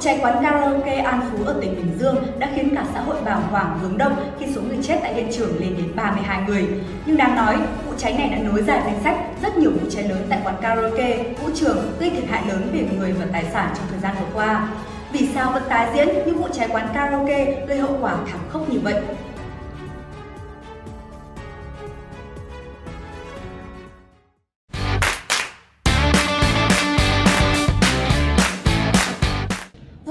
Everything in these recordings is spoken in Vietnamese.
cháy quán karaoke An Phú ở tỉnh Bình Dương đã khiến cả xã hội bàng hoàng hướng đông khi số người chết tại hiện trường lên đến 32 người. Nhưng đáng nói, vụ cháy này đã nối dài danh sách rất nhiều vụ cháy lớn tại quán karaoke, vũ trường gây thiệt hại lớn về người và tài sản trong thời gian vừa qua. Vì sao vẫn tái diễn những vụ cháy quán karaoke gây hậu quả thảm khốc như vậy?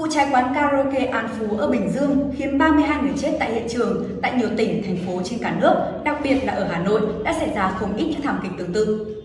Vụ cháy quán karaoke An Phú ở Bình Dương khiến 32 người chết tại hiện trường tại nhiều tỉnh, thành phố trên cả nước, đặc biệt là ở Hà Nội đã xảy ra không ít những thảm kịch tương tự.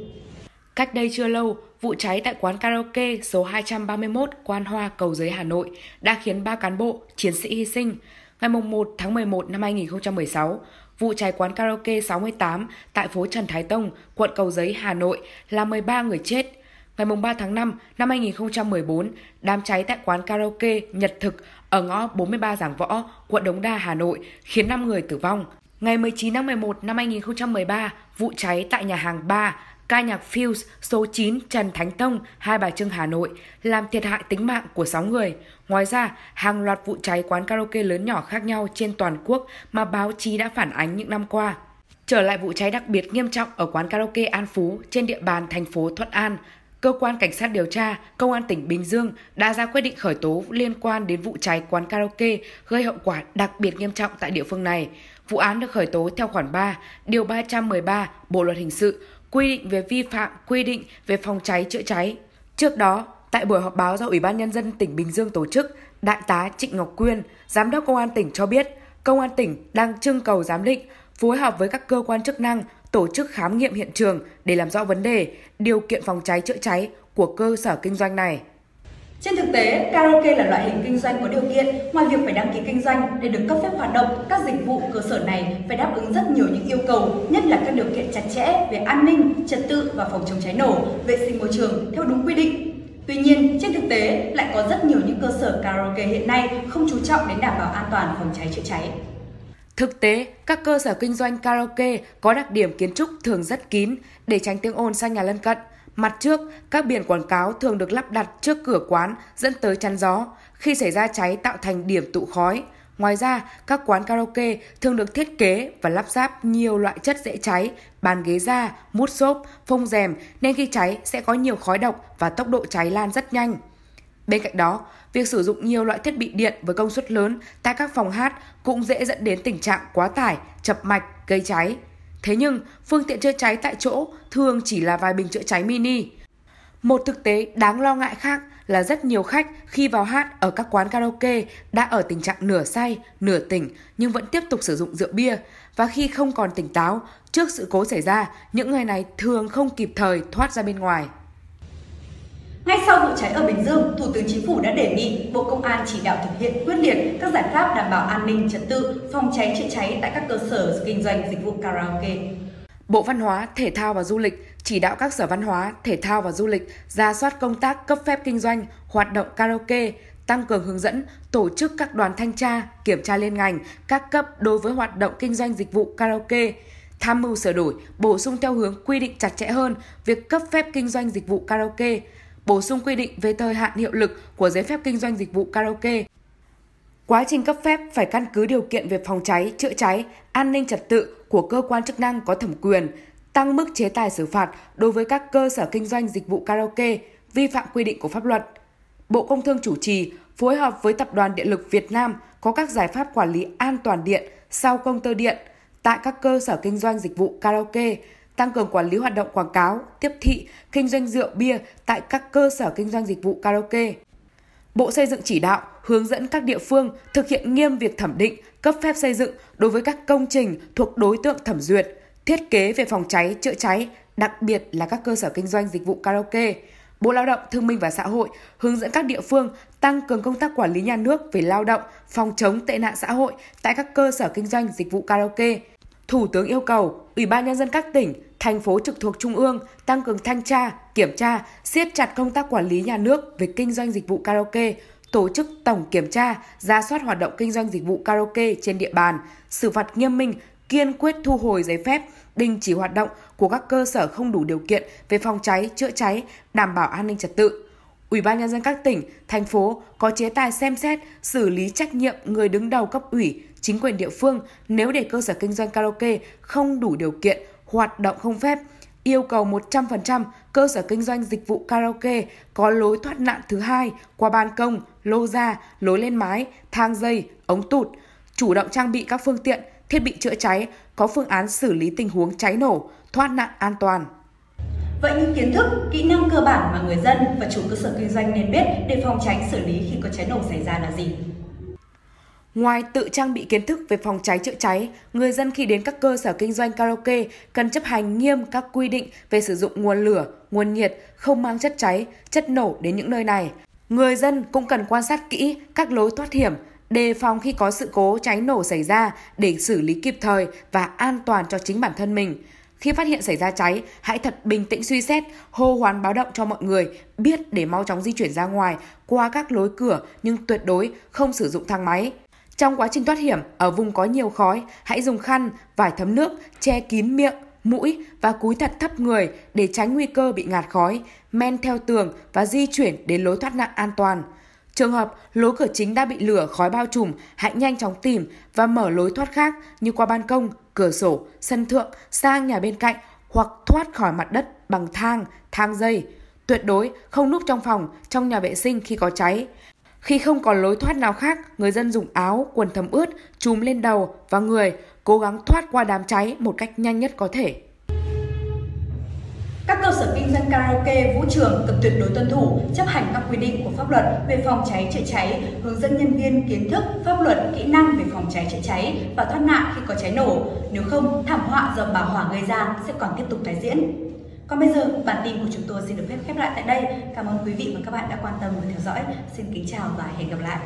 Cách đây chưa lâu, vụ cháy tại quán karaoke số 231 Quan Hoa Cầu Giấy Hà Nội đã khiến 3 cán bộ, chiến sĩ hy sinh. Ngày 1 tháng 11 năm 2016, vụ cháy quán karaoke 68 tại phố Trần Thái Tông, quận Cầu Giấy, Hà Nội là 13 người chết, Ngày 3 tháng 5 năm 2014, đám cháy tại quán karaoke Nhật Thực ở ngõ 43 Giảng Võ, quận Đống Đa, Hà Nội khiến 5 người tử vong. Ngày 19 tháng 11 năm 2013, vụ cháy tại nhà hàng 3 ca nhạc Fuse số 9 Trần Thánh Tông, Hai Bà Trưng, Hà Nội làm thiệt hại tính mạng của 6 người. Ngoài ra, hàng loạt vụ cháy quán karaoke lớn nhỏ khác nhau trên toàn quốc mà báo chí đã phản ánh những năm qua. Trở lại vụ cháy đặc biệt nghiêm trọng ở quán karaoke An Phú trên địa bàn thành phố Thuận An, cơ quan cảnh sát điều tra công an tỉnh Bình Dương đã ra quyết định khởi tố liên quan đến vụ cháy quán karaoke gây hậu quả đặc biệt nghiêm trọng tại địa phương này. Vụ án được khởi tố theo khoản 3, điều 313 Bộ luật hình sự quy định về vi phạm quy định về phòng cháy chữa cháy. Trước đó, tại buổi họp báo do Ủy ban nhân dân tỉnh Bình Dương tổ chức, Đại tá Trịnh Ngọc Quyên, giám đốc công an tỉnh cho biết, công an tỉnh đang trưng cầu giám định phối hợp với các cơ quan chức năng tổ chức khám nghiệm hiện trường để làm rõ vấn đề, điều kiện phòng cháy chữa cháy của cơ sở kinh doanh này. Trên thực tế, karaoke là loại hình kinh doanh có điều kiện, ngoài việc phải đăng ký kinh doanh để được cấp phép hoạt động, các dịch vụ cơ sở này phải đáp ứng rất nhiều những yêu cầu, nhất là các điều kiện chặt chẽ về an ninh, trật tự và phòng chống cháy nổ, vệ sinh môi trường theo đúng quy định. Tuy nhiên, trên thực tế lại có rất nhiều những cơ sở karaoke hiện nay không chú trọng đến đảm bảo an toàn phòng cháy chữa cháy. Thực tế, các cơ sở kinh doanh karaoke có đặc điểm kiến trúc thường rất kín để tránh tiếng ồn sang nhà lân cận. Mặt trước, các biển quảng cáo thường được lắp đặt trước cửa quán dẫn tới chắn gió, khi xảy ra cháy tạo thành điểm tụ khói. Ngoài ra, các quán karaoke thường được thiết kế và lắp ráp nhiều loại chất dễ cháy, bàn ghế da, mút xốp, phông rèm nên khi cháy sẽ có nhiều khói độc và tốc độ cháy lan rất nhanh. Bên cạnh đó, việc sử dụng nhiều loại thiết bị điện với công suất lớn tại các phòng hát cũng dễ dẫn đến tình trạng quá tải, chập mạch, gây cháy. Thế nhưng, phương tiện chữa cháy tại chỗ thường chỉ là vài bình chữa cháy mini. Một thực tế đáng lo ngại khác là rất nhiều khách khi vào hát ở các quán karaoke đã ở tình trạng nửa say, nửa tỉnh nhưng vẫn tiếp tục sử dụng rượu bia và khi không còn tỉnh táo, trước sự cố xảy ra, những người này thường không kịp thời thoát ra bên ngoài. Ngay sau vụ cháy ở Bình Dương, Thủ tướng Chính phủ đã đề nghị Bộ Công an chỉ đạo thực hiện quyết liệt các giải pháp đảm bảo an ninh trật tự, phòng cháy chữa cháy tại các cơ sở kinh doanh dịch vụ karaoke. Bộ Văn hóa, Thể thao và Du lịch chỉ đạo các sở văn hóa, thể thao và du lịch ra soát công tác cấp phép kinh doanh, hoạt động karaoke, tăng cường hướng dẫn, tổ chức các đoàn thanh tra, kiểm tra liên ngành, các cấp đối với hoạt động kinh doanh dịch vụ karaoke, tham mưu sửa đổi, bổ sung theo hướng quy định chặt chẽ hơn việc cấp phép kinh doanh dịch vụ karaoke, bổ sung quy định về thời hạn hiệu lực của giấy phép kinh doanh dịch vụ karaoke. Quá trình cấp phép phải căn cứ điều kiện về phòng cháy, chữa cháy, an ninh trật tự của cơ quan chức năng có thẩm quyền, tăng mức chế tài xử phạt đối với các cơ sở kinh doanh dịch vụ karaoke vi phạm quy định của pháp luật. Bộ Công Thương chủ trì phối hợp với Tập đoàn Điện lực Việt Nam có các giải pháp quản lý an toàn điện sau công tơ điện tại các cơ sở kinh doanh dịch vụ karaoke, tăng cường quản lý hoạt động quảng cáo, tiếp thị, kinh doanh rượu bia tại các cơ sở kinh doanh dịch vụ karaoke. Bộ Xây dựng chỉ đạo hướng dẫn các địa phương thực hiện nghiêm việc thẩm định, cấp phép xây dựng đối với các công trình thuộc đối tượng thẩm duyệt, thiết kế về phòng cháy, chữa cháy, đặc biệt là các cơ sở kinh doanh dịch vụ karaoke. Bộ Lao động, Thương minh và Xã hội hướng dẫn các địa phương tăng cường công tác quản lý nhà nước về lao động, phòng chống tệ nạn xã hội tại các cơ sở kinh doanh dịch vụ karaoke. Thủ tướng yêu cầu Ủy ban nhân dân các tỉnh, thành phố trực thuộc trung ương tăng cường thanh tra, kiểm tra, siết chặt công tác quản lý nhà nước về kinh doanh dịch vụ karaoke, tổ chức tổng kiểm tra, ra soát hoạt động kinh doanh dịch vụ karaoke trên địa bàn, xử phạt nghiêm minh, kiên quyết thu hồi giấy phép, đình chỉ hoạt động của các cơ sở không đủ điều kiện về phòng cháy, chữa cháy, đảm bảo an ninh trật tự. Ủy ban nhân dân các tỉnh, thành phố có chế tài xem xét xử lý trách nhiệm người đứng đầu cấp ủy, chính quyền địa phương nếu để cơ sở kinh doanh karaoke không đủ điều kiện hoạt động không phép, yêu cầu 100% cơ sở kinh doanh dịch vụ karaoke có lối thoát nạn thứ hai qua ban công, lô ra, lối lên mái, thang dây, ống tụt, chủ động trang bị các phương tiện, thiết bị chữa cháy, có phương án xử lý tình huống cháy nổ, thoát nạn an toàn. Vậy những kiến thức, kỹ năng cơ bản mà người dân và chủ cơ sở kinh doanh nên biết để phòng tránh xử lý khi có cháy nổ xảy ra là gì? Ngoài tự trang bị kiến thức về phòng cháy chữa cháy, người dân khi đến các cơ sở kinh doanh karaoke cần chấp hành nghiêm các quy định về sử dụng nguồn lửa, nguồn nhiệt, không mang chất cháy, chất nổ đến những nơi này. Người dân cũng cần quan sát kỹ các lối thoát hiểm, đề phòng khi có sự cố cháy nổ xảy ra để xử lý kịp thời và an toàn cho chính bản thân mình. Khi phát hiện xảy ra cháy, hãy thật bình tĩnh suy xét, hô hoán báo động cho mọi người biết để mau chóng di chuyển ra ngoài qua các lối cửa nhưng tuyệt đối không sử dụng thang máy. Trong quá trình thoát hiểm, ở vùng có nhiều khói, hãy dùng khăn, vải thấm nước, che kín miệng, mũi và cúi thật thấp người để tránh nguy cơ bị ngạt khói, men theo tường và di chuyển đến lối thoát nạn an toàn. Trường hợp lối cửa chính đã bị lửa khói bao trùm, hãy nhanh chóng tìm và mở lối thoát khác như qua ban công, cửa sổ, sân thượng sang nhà bên cạnh hoặc thoát khỏi mặt đất bằng thang, thang dây. Tuyệt đối không núp trong phòng, trong nhà vệ sinh khi có cháy. Khi không còn lối thoát nào khác, người dân dùng áo, quần thấm ướt, trùm lên đầu và người, cố gắng thoát qua đám cháy một cách nhanh nhất có thể. Các cơ sở kinh doanh karaoke, vũ trường cần tuyệt đối tuân thủ, chấp hành các quy định của pháp luật về phòng cháy chữa cháy, hướng dẫn nhân viên kiến thức, pháp luật, kỹ năng về phòng cháy chữa cháy và thoát nạn khi có cháy nổ. Nếu không, thảm họa do bà hỏa gây ra sẽ còn tiếp tục tái diễn. Còn bây giờ, bản tin của chúng tôi xin được phép khép lại tại đây. Cảm ơn quý vị và các bạn đã quan tâm và theo dõi. Xin kính chào và hẹn gặp lại.